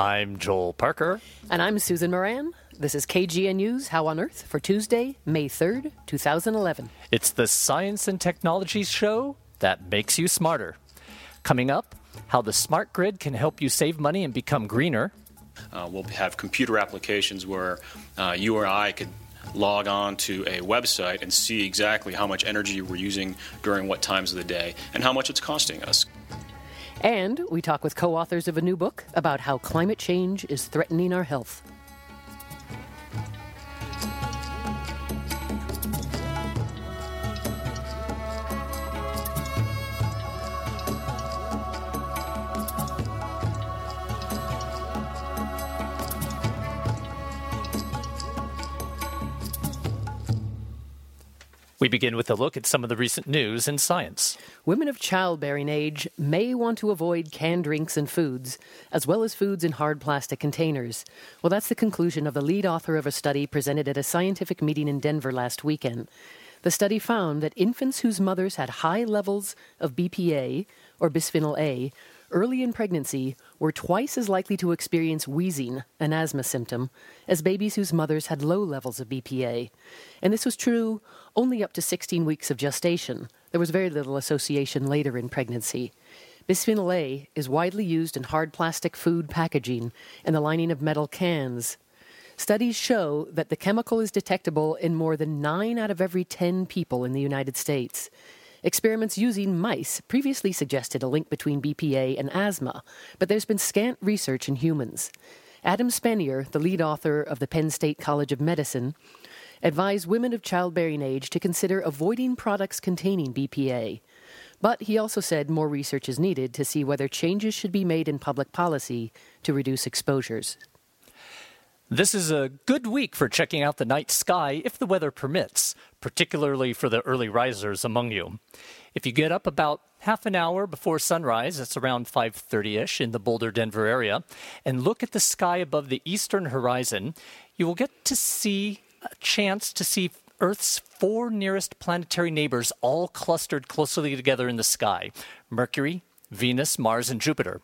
I'm Joel Parker. And I'm Susan Moran. This is KGNU's How on Earth for Tuesday, May 3rd, 2011. It's the science and technology show that makes you smarter. Coming up, how the smart grid can help you save money and become greener. Uh, we'll have computer applications where uh, you or I could log on to a website and see exactly how much energy we're using during what times of the day and how much it's costing us. And we talk with co authors of a new book about how climate change is threatening our health. We begin with a look at some of the recent news in science. Women of childbearing age may want to avoid canned drinks and foods, as well as foods in hard plastic containers. Well, that's the conclusion of the lead author of a study presented at a scientific meeting in Denver last weekend. The study found that infants whose mothers had high levels of BPA, or bisphenol A, early in pregnancy were twice as likely to experience wheezing, an asthma symptom, as babies whose mothers had low levels of BPA. And this was true only up to 16 weeks of gestation. There was very little association later in pregnancy. Bisphenol A is widely used in hard plastic food packaging and the lining of metal cans. Studies show that the chemical is detectable in more than 9 out of every 10 people in the United States. Experiments using mice previously suggested a link between BPA and asthma, but there's been scant research in humans. Adam Spanier, the lead author of the Penn State College of Medicine, advised women of childbearing age to consider avoiding products containing BPA. But he also said more research is needed to see whether changes should be made in public policy to reduce exposures. This is a good week for checking out the night sky if the weather permits, particularly for the early risers among you. If you get up about half an hour before sunrise, it's around 5:30ish in the Boulder Denver area, and look at the sky above the eastern horizon, you will get to see a chance to see Earth's four nearest planetary neighbors all clustered closely together in the sky: Mercury, Venus, Mars, and Jupiter.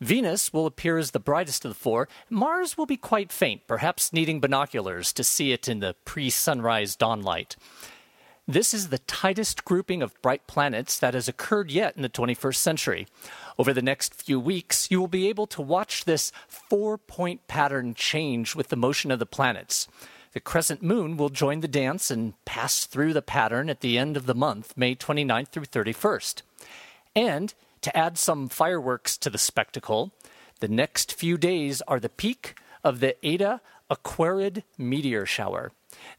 Venus will appear as the brightest of the four. Mars will be quite faint, perhaps needing binoculars to see it in the pre sunrise dawnlight. This is the tightest grouping of bright planets that has occurred yet in the 21st century. Over the next few weeks, you will be able to watch this four point pattern change with the motion of the planets. The crescent moon will join the dance and pass through the pattern at the end of the month, May 29th through 31st. And to add some fireworks to the spectacle, the next few days are the peak of the Eta Aquarid meteor shower.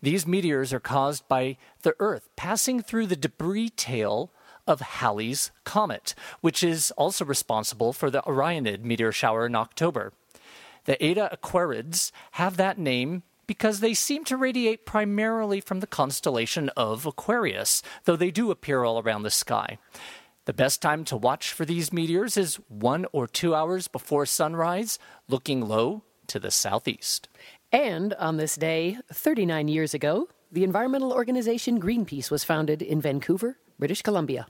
These meteors are caused by the Earth passing through the debris tail of Halley's Comet, which is also responsible for the Orionid meteor shower in October. The Eta Aquarids have that name because they seem to radiate primarily from the constellation of Aquarius, though they do appear all around the sky. The best time to watch for these meteors is one or two hours before sunrise, looking low to the southeast. And on this day, 39 years ago, the environmental organization Greenpeace was founded in Vancouver, British Columbia.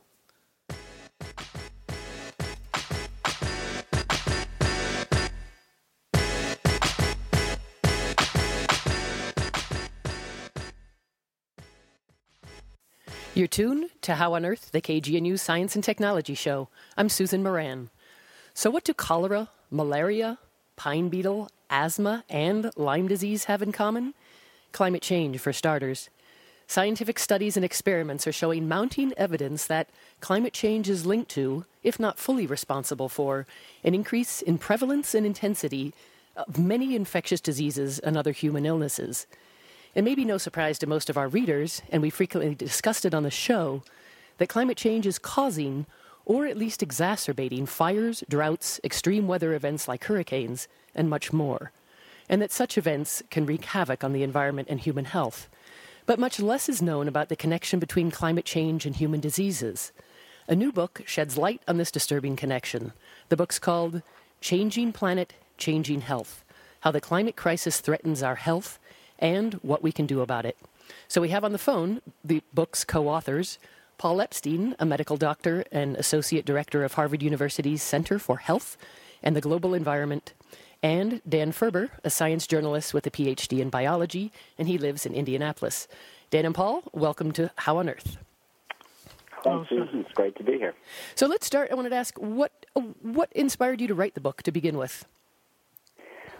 You're tuned to How on Earth, the KGNU Science and Technology Show. I'm Susan Moran. So, what do cholera, malaria, pine beetle, asthma, and Lyme disease have in common? Climate change, for starters. Scientific studies and experiments are showing mounting evidence that climate change is linked to, if not fully responsible for, an increase in prevalence and intensity of many infectious diseases and other human illnesses. It may be no surprise to most of our readers, and we frequently discussed it on the show, that climate change is causing, or at least exacerbating, fires, droughts, extreme weather events like hurricanes, and much more, and that such events can wreak havoc on the environment and human health. But much less is known about the connection between climate change and human diseases. A new book sheds light on this disturbing connection. The book's called Changing Planet, Changing Health How the Climate Crisis Threatens Our Health and what we can do about it. So we have on the phone the book's co authors Paul Epstein, a medical doctor and associate director of Harvard University's Center for Health and the Global Environment, and Dan Ferber, a science journalist with a PhD in biology, and he lives in Indianapolis. Dan and Paul, welcome to How on Earth. Well, Susan, it's great to be here. So let's start. I wanted to ask what what inspired you to write the book to begin with.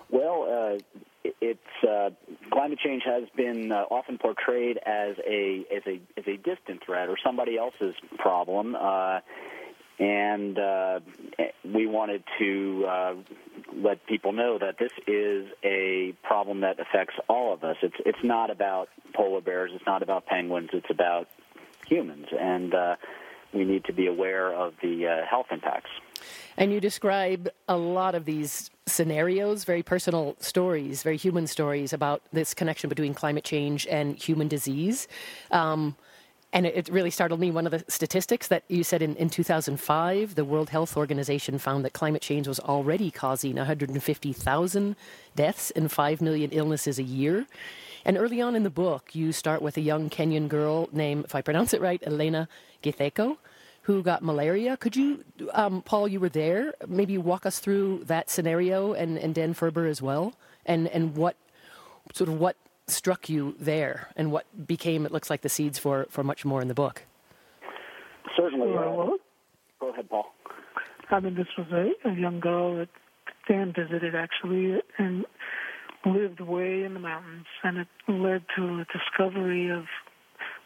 Well, uh, it's uh, climate change has been uh, often portrayed as a as a as a distant threat or somebody else's problem, uh, and uh, we wanted to uh, let people know that this is a problem that affects all of us. It's it's not about polar bears. It's not about penguins. It's about humans, and we need to be aware of the health impacts. And you describe a lot of these scenarios, very personal stories, very human stories about this connection between climate change and human disease. Um, and it, really startled me. One of the statistics that you said in, in 2005, the World Health Organization found that climate change was already causing 150,000 deaths and 5 million illnesses a year. And early on in the book, you start with a young Kenyan girl named, if I pronounce it right, Elena Githeko, who got malaria. Could you, um, Paul, you were there, maybe walk us through that scenario and, and Dan Ferber as well, and, and what sort of what struck you there and what became, it looks like, the seeds for, for much more in the book? Certainly. Uh, go ahead, Paul. I mean, this was a, a young girl that Dan visited actually and lived way in the mountains, and it led to a discovery of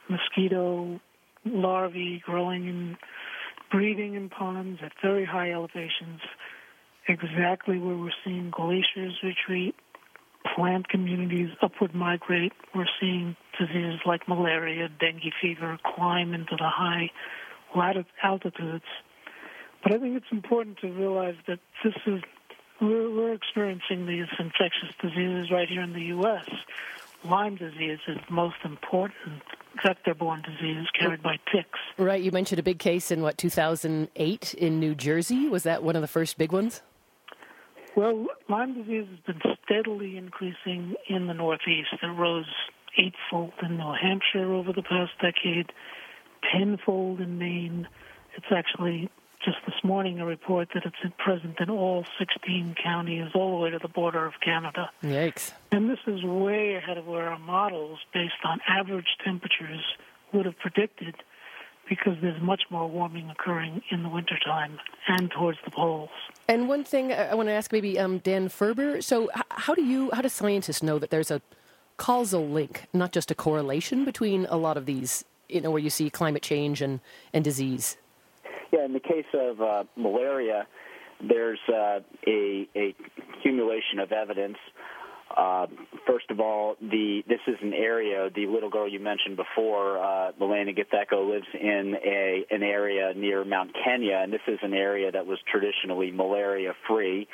mosquito larvae growing and breeding in ponds at very high elevations, exactly where we're seeing glaciers retreat, plant communities upward migrate. We're seeing diseases like malaria, dengue fever climb into the high altitudes. But I think it's important to realize that this is we're, we're experiencing these infectious diseases right here in the U.S. Lyme disease is the most important vector-borne disease carried by ticks. Right. You mentioned a big case in what 2008 in New Jersey. Was that one of the first big ones? Well, Lyme disease has been steadily increasing in the Northeast. It rose eightfold in New Hampshire over the past decade, tenfold in Maine. It's actually just this morning a report that it's present in all 16 counties, all the way to the border of Canada. Yikes. And this is way ahead of where our models, based on average temperatures, would have predicted because there's much more warming occurring in the wintertime and towards the poles. And one thing I want to ask maybe um, Dan Ferber. So, how do you, how do scientists know that there's a causal link, not just a correlation between a lot of these, you know, where you see climate change and, and disease? Yeah, in the case of uh, malaria, there's uh, a, a accumulation of evidence. Uh, first of all, the this is an area. The little girl you mentioned before, uh, Melania Githeko, lives in a an area near Mount Kenya, and this is an area that was traditionally malaria free.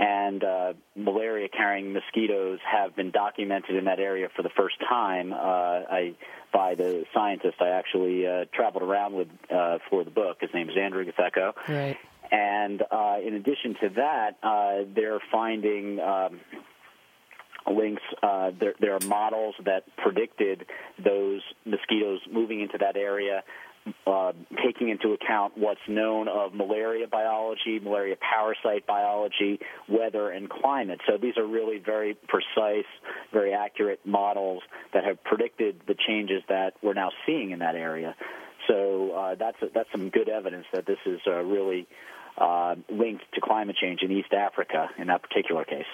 And uh, malaria carrying mosquitoes have been documented in that area for the first time. Uh, I by the scientist I actually uh, traveled around with uh, for the book. His name is Andrew Githeko. Right. And uh, in addition to that, uh, they're finding um, links. Uh, there, there are models that predicted those mosquitoes moving into that area uh, taking into account what's known of malaria biology, malaria parasite biology, weather, and climate. So these are really very precise, very accurate models that have predicted the changes that we're now seeing in that area. So uh, that's that's some good evidence that this is uh, really uh, linked to climate change in East Africa in that particular case.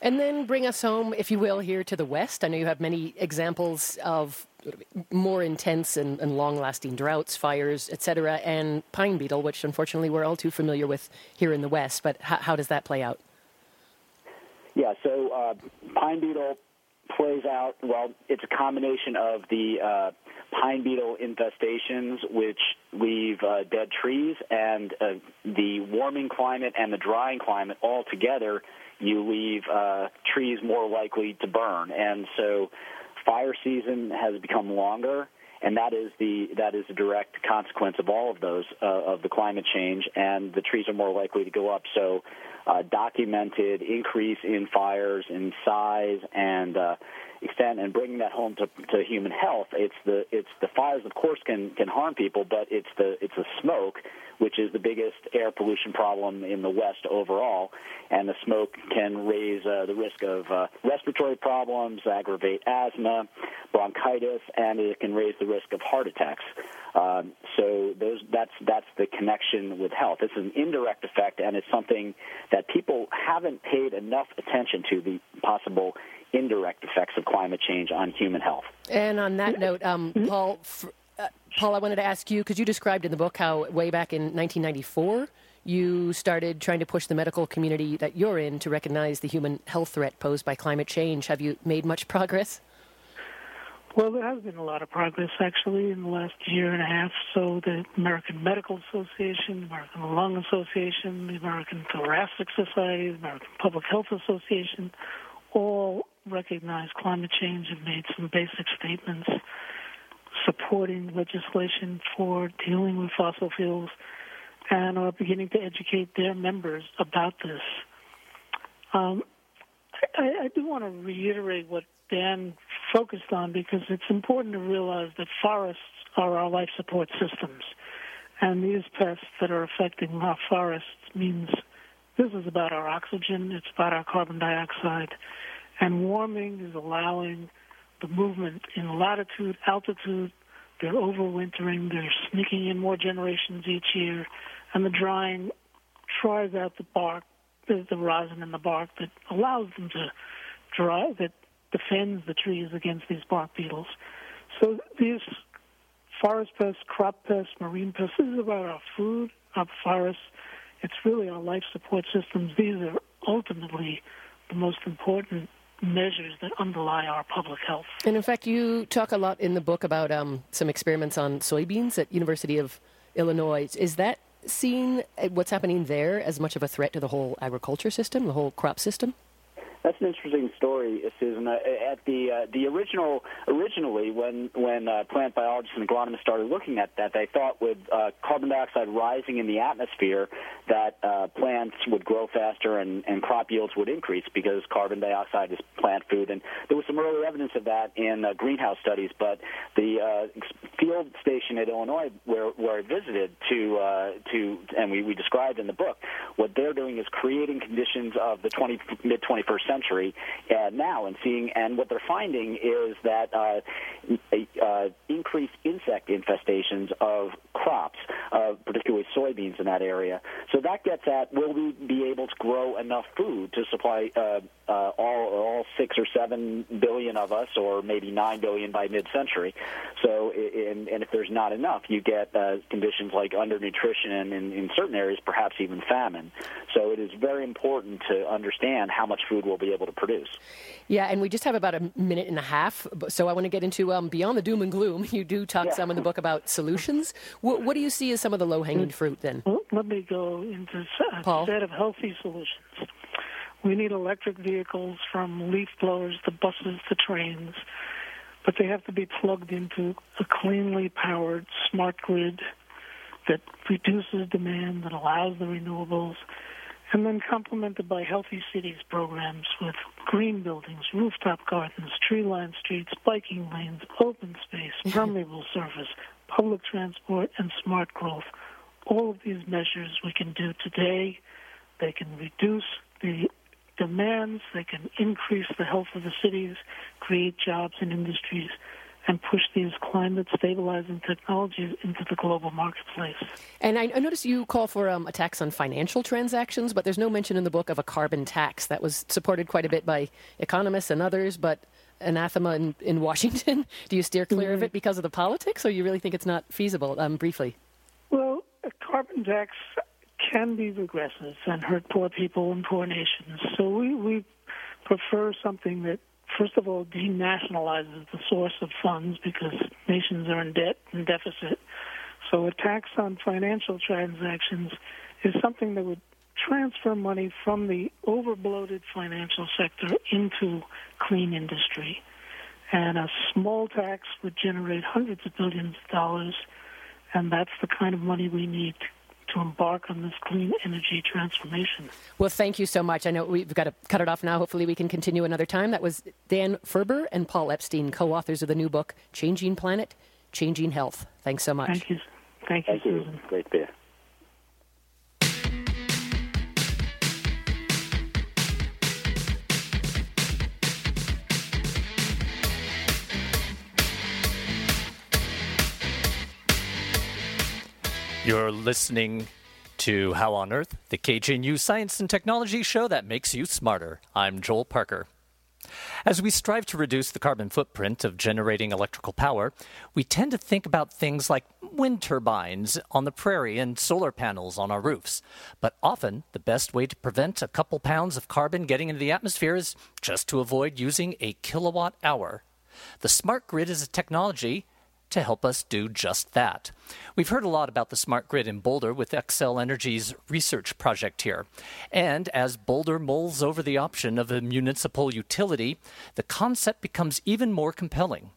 And then bring us home, if you will, here to the West. I know you have many examples of more intense and, and long-lasting droughts, fires, etc., and pine beetle, which unfortunately we're all too familiar with here in the West. But how, how does that play out? Yeah, so uh, pine beetle plays out. Well, it's a combination of the uh, pine beetle infestations, which leave uh, dead trees, and uh, the warming climate and the drying climate all together, you leave uh, trees more likely to burn. And so fire season has become longer, and that is the that is a direct consequence of all of those uh, of the climate change, and the trees are more likely to go up. So uh, documented increase in fires in size and uh, extent, and bringing that home to, to human health. It's the it's the fires, of course, can can harm people, but it's the it's the smoke which is the biggest air pollution problem in the West overall. And the smoke can raise uh, the risk of uh, respiratory problems, aggravate asthma, bronchitis, and it can raise the risk of heart attacks. Um, so those, that's that's the connection with health. It's an indirect effect, and it's something that people haven't paid enough attention to the possible indirect effects of climate change on human health. And on that note, um, Paul. Uh, Paul, I wanted to ask you because you described in the book how way back in 1994 you started trying to push the medical community that you're in to recognize the human health threat posed by climate change. Have you made much progress? Well, there has been a lot of progress actually in the last year and a half. So, the American Medical Association, American Lung Association, the American Thoracic Society, the American Public Health Association all recognize climate change and made some basic statements supporting legislation for dealing with fossil fuels and are beginning to educate their members about this. Um, I, I do want to reiterate what Dan focused on because it's important to realize that forests are our life support systems. And these pests that are affecting our forests means this is about our oxygen, it's about our carbon dioxide, and warming is allowing the movement in latitude, altitude. They're overwintering. They're sneaking in more generations each year, and the drying tries out the bark, the, the rosin in the bark that allows them to dry, that defends the trees against these bark beetles. So these forest pests, crop pests, marine pests, this is about our food, our forests. It's really our life support systems. These are ultimately the most important measures that underlie our public health. And in fact, you talk a lot in the book about um, some experiments on soybeans at University of Illinois. Is that seen uh, what's happening there as much of a threat to the whole agriculture system, the whole crop system? That's an interesting story, Susan. Uh, at the uh, the original originally when when uh, plant biologists and agronomists started looking at that, they thought with uh, carbon dioxide rising in the atmosphere that uh, plants would grow faster and, and crop yields would increase because carbon dioxide is plant food. And there was some early evidence of that in uh, greenhouse studies. But the field station at Illinois, where where I visited to uh, to and we, we described in the book, what they're doing is creating conditions of the 20 mid 21st century century uh, now, and seeing and what they're finding is that uh, uh, increased insect infestations of crops, uh, particularly soybeans in that area. So that gets at will we be able to grow enough food to supply uh, all all six or seven billion of us, or maybe nine billion by mid-century. So, in, and if there's not enough, you get uh, conditions like undernutrition and in, in certain areas, perhaps even famine. So, it is very important to understand how much food we'll be able to produce. Yeah, and we just have about a minute and a half, so I want to get into um, beyond the doom and gloom. You do talk yeah. some in the book about solutions. What, what, do you see as some of the low-hanging fruit then? Let me go into a Paul? set of healthy solutions. We need electric vehicles from leaf blowers to buses to trains, but they have to be plugged into a cleanly powered smart grid that reduces demand, that allows the renewables, and then complemented by healthy cities programs with green buildings, rooftop gardens, tree-lined streets, biking lanes, open space, permeable surface, public transport, and smart growth. All of these measures we can do today. They can reduce the demands, they can increase the health of the cities, create jobs and industries, and push these climate stabilizing technologies into the global marketplace. And I, I notice you call for um, a tax on financial transactions, but there's no mention in the book of a carbon tax. That was supported quite a bit by economists and others, but anathema in, in Washington. Do you steer clear mm-hmm. of it because of the politics, or you really think it's not feasible? Um, briefly. Well, a carbon tax can be regressive and hurt poor people and poor nations. So we, we prefer something that, first of all, denationalizes the source of funds because nations are in debt and deficit. So a tax on financial transactions is something that would transfer money from the overbloated financial sector into clean industry. And a small tax would generate hundreds of billions of dollars, and that's the kind of money we need to embark on this clean energy transformation. Well, thank you so much. I know we've got to cut it off now. Hopefully, we can continue another time. That was Dan Ferber and Paul Epstein, co authors of the new book, Changing Planet, Changing Health. Thanks so much. Thank you. Thank you, Thank you. Susan. Great beer. You're listening to How on Earth, the KGNU Science and Technology show that makes you smarter. I'm Joel Parker. As we strive to reduce the carbon footprint of generating electrical power, we tend to think about things like wind turbines on the prairie and solar panels on our roofs. But often, the best way to prevent a couple pounds of carbon getting into the atmosphere is just to avoid using a kilowatt hour. The smart grid is a technology to help us do just that. We've heard a lot about the smart grid in Boulder with Xcel Energy's research project here. And as Boulder mulls over the option of a municipal utility, the concept becomes even more compelling.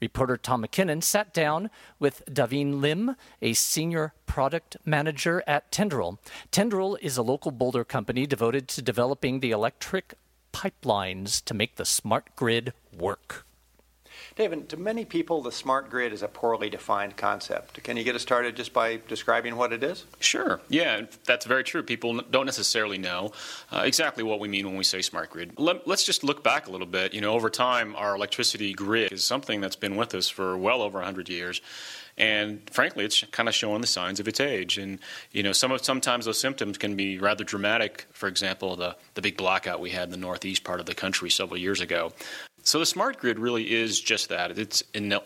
Reporter Tom McKinnon sat down with Davin Lim, a senior product manager at Tendril. Tendril is a local Boulder company devoted to developing the electric pipelines to make the smart grid work. David, to many people, the smart grid is a poorly defined concept. Can you get us started just by describing what it is? Sure. Yeah, that's very true. People don't necessarily know uh, exactly what we mean when we say smart grid. Let, us just look back a little bit. You know, over time, our electricity grid is something that's been with us for well over 100 years. And frankly, it's kind of showing the signs of its age. And you know, some of, sometimes those symptoms can be rather dramatic. For example, the the big blackout we had in the northeast part of the country several years ago. So the smart grid really is just that. It's an,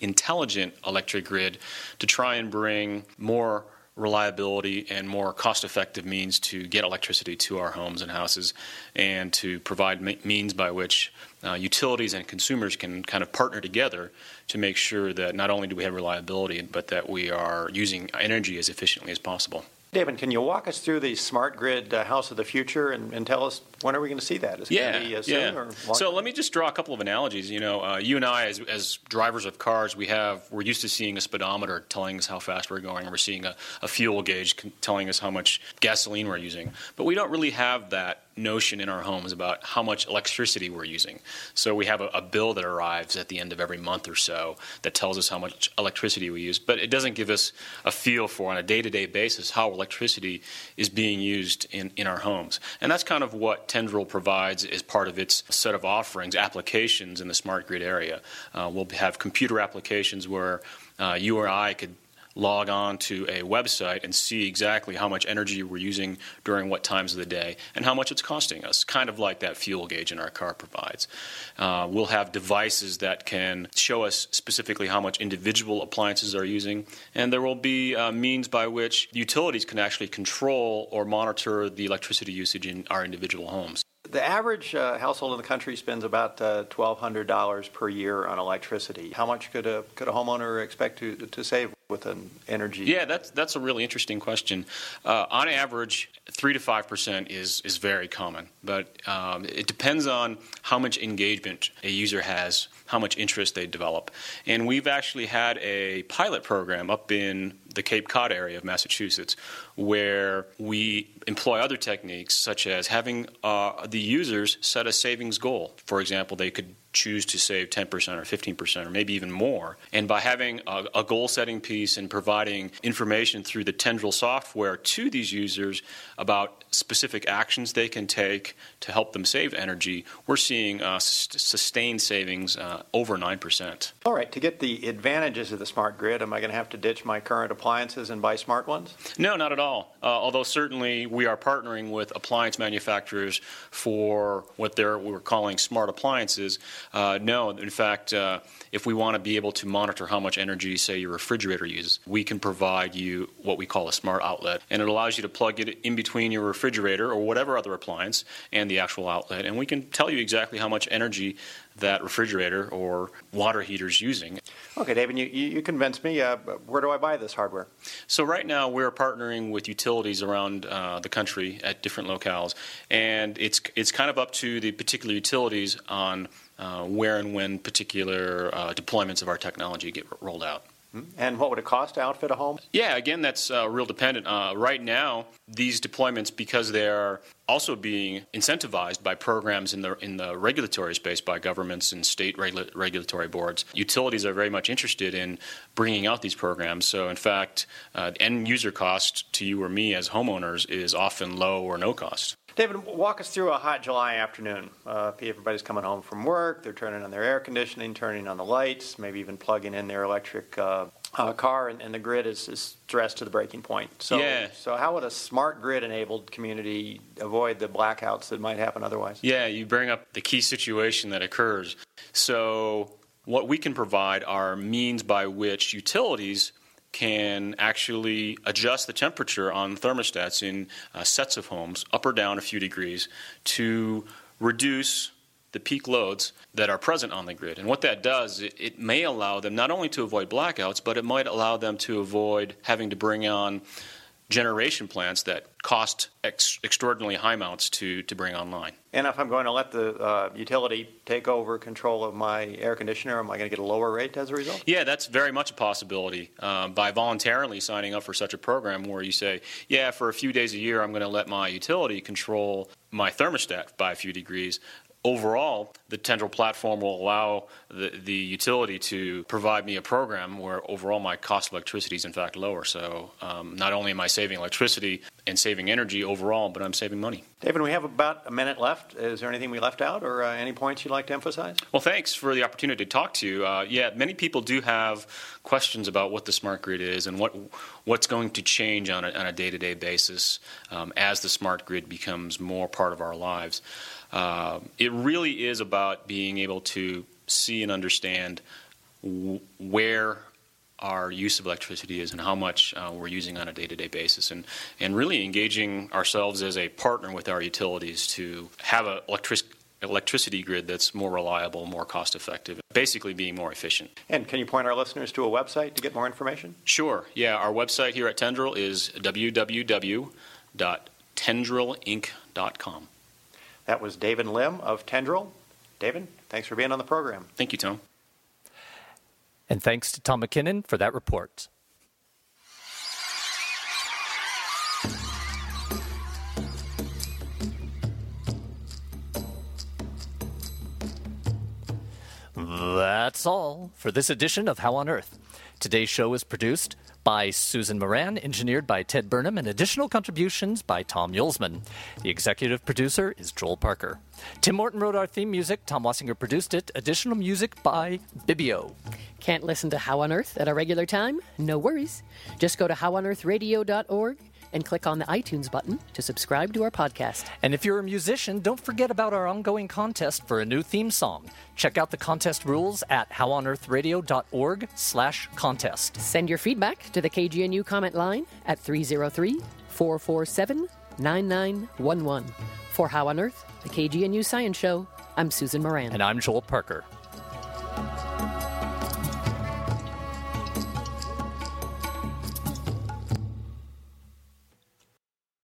intelligent electric grid to try and bring more reliability and more cost effective means to get electricity to our homes and houses and to provide means by which uh, utilities and consumers can kind of partner together to make sure that not only do we have reliability but that we are using energy as efficiently as possible. David, can you walk us through the smart grid uh, house of the future and, and, tell us when are we going to see that? Is it yeah, going to be uh, soon yeah. So let me just draw a couple of analogies. You know, uh, you and I, as, as, drivers of cars, we have we're used to seeing a speedometer telling us how fast we're going. We're seeing a, a fuel gauge telling us how much gasoline we're using, but we don't really have that notion in our homes about how much electricity we're using. So we have a, a, bill that arrives at the end of every month or so that tells us how much electricity we use, but it doesn't give us a feel for on a day to day basis how electricity is being used in, in our homes. And that's kind of what Tendril provides as part of its set of offerings, applications in the smart grid area. Uh, we'll have computer applications where uh, you or I could log on to a website and see exactly how much energy we're using during what times of the day and how much it's costing us, kind of like that fuel gauge in our car provides. Uh, we'll have devices that can show us specifically how much individual appliances are using, and there will be uh, means by which utilities can actually control or monitor the electricity usage in our individual homes. The average uh, household in the country spends about uh, $1,200 per year on electricity. How much could a, could a homeowner expect to, to save with an energy? Yeah, that's, that's a really interesting question. Uh, on average, 3 to 5% is, is very common, but um, it depends on how much engagement a user has, how much interest they develop. And we've actually had a pilot program up in the Cape Cod area of Massachusetts where we employ other techniques such as having uh, the users set a savings goal. For example, they could choose to save 10% or 15% or maybe even more. And by having a, a goal setting piece and providing information through the Tendril software to these users about specific actions they can take to help them save energy, we're seeing uh, sustained savings uh, over 9%. All right, to get the advantages of the smart grid, am I going to have to ditch my current appliances and buy smart ones? No, not at all. Uh, although certainly we are partnering with appliance manufacturers for what they're, we're calling smart appliances. Uh, no, in fact, uh, if we want to be able to monitor how much energy, say, your refrigerator uses, we can provide you what we call a smart outlet. And it allows you to plug it in between your refrigerator or whatever other appliance and the actual outlet. And we can tell you exactly how much energy that refrigerator or water heater is using. Okay, David, you, you convinced me. Uh, where do I buy this hardware? So, right now, we're partnering with utilities around uh, the country at different locales, and it's, it's kind of up to the particular utilities on uh, where and when particular uh, deployments of our technology get rolled out. And what would it cost to outfit a home? Yeah, again, that's uh, real dependent. Uh, right now, these deployments, because they are also being incentivized by programs in the in the regulatory space by governments and state regula- regulatory boards, utilities are very much interested in bringing out these programs. So, in fact, uh, end user cost to you or me as homeowners is often low or no cost. David, walk us through a hot July afternoon. Uh, everybody's coming home from work. They're turning on their air conditioning, turning on the lights, maybe even plugging in their electric uh, uh, car, and, and, the grid is, is, stressed to the breaking point. So, yeah. so how would a smart grid-enabled community avoid the blackouts that might happen otherwise? Yeah, you bring up the key situation that occurs. So, what we can provide are means by which utilities can actually adjust the temperature on thermostats in uh, sets of homes up or down a few degrees to reduce the peak loads that are present on the grid. And what that does, it, it, may allow them not only to avoid blackouts, but it might allow them to avoid having to bring on generation plants that cost ex- extraordinarily high amounts to, to bring online. And if I'm going to let the uh, utility take over control of my air conditioner, am I going to get a lower rate as a result? Yeah, that's very much a possibility. Um, by voluntarily signing up for such a program where you say, yeah, for a few days a year, I'm going to let my utility control my thermostat by a few degrees, overall, the Tendril platform will allow the, the utility to provide me a program where overall my cost of electricity is in fact lower. So um, not only am I saving electricity and saving energy overall, but I'm saving money. David, we have about a minute left. Is there anything we left out or uh, any points you'd like to emphasize? Well, thanks for the opportunity to talk to you. Uh, yeah, many people do have questions about what the smart grid is and what what's going to change on a, on a day-to-day basis um, as the smart grid becomes more part of our lives. Uh, it really is about being able to see and understand w- where our use of electricity is and how much uh, we're using on a day-to-day basis and, and really engaging ourselves as a partner with our utilities to have an electric, electricity grid that's more reliable, more cost-effective, basically being more efficient. And can you point our listeners to a website to get more information? Sure. Yeah, our website here at Tendril is www.tendrilinc.com. That was David Lim of Tendril. David, thanks for being on the program. Thank you, Tom. And thanks to Tom McKinnon for that report. That's all for this edition of How on Earth. Today's show is produced by Susan Moran, engineered by Ted Burnham, and additional contributions by Tom Yulsman. The executive producer is Joel Parker. Tim Morton wrote our theme music. Tom Wassinger produced it. Additional music by Bibio. Can't listen to How on Earth at a regular time? No worries. Just go to howonearthradio.org and click on the iTunes button to subscribe to our podcast. And if you're a musician, don't forget about our ongoing contest for a new theme song. Check out the contest rules at howonearthradio.org slash contest. Send your feedback to the KGNU comment line at 303 447 9911. For How on Earth, the KGNU Science Show, I'm Susan Moran. And I'm Joel Parker.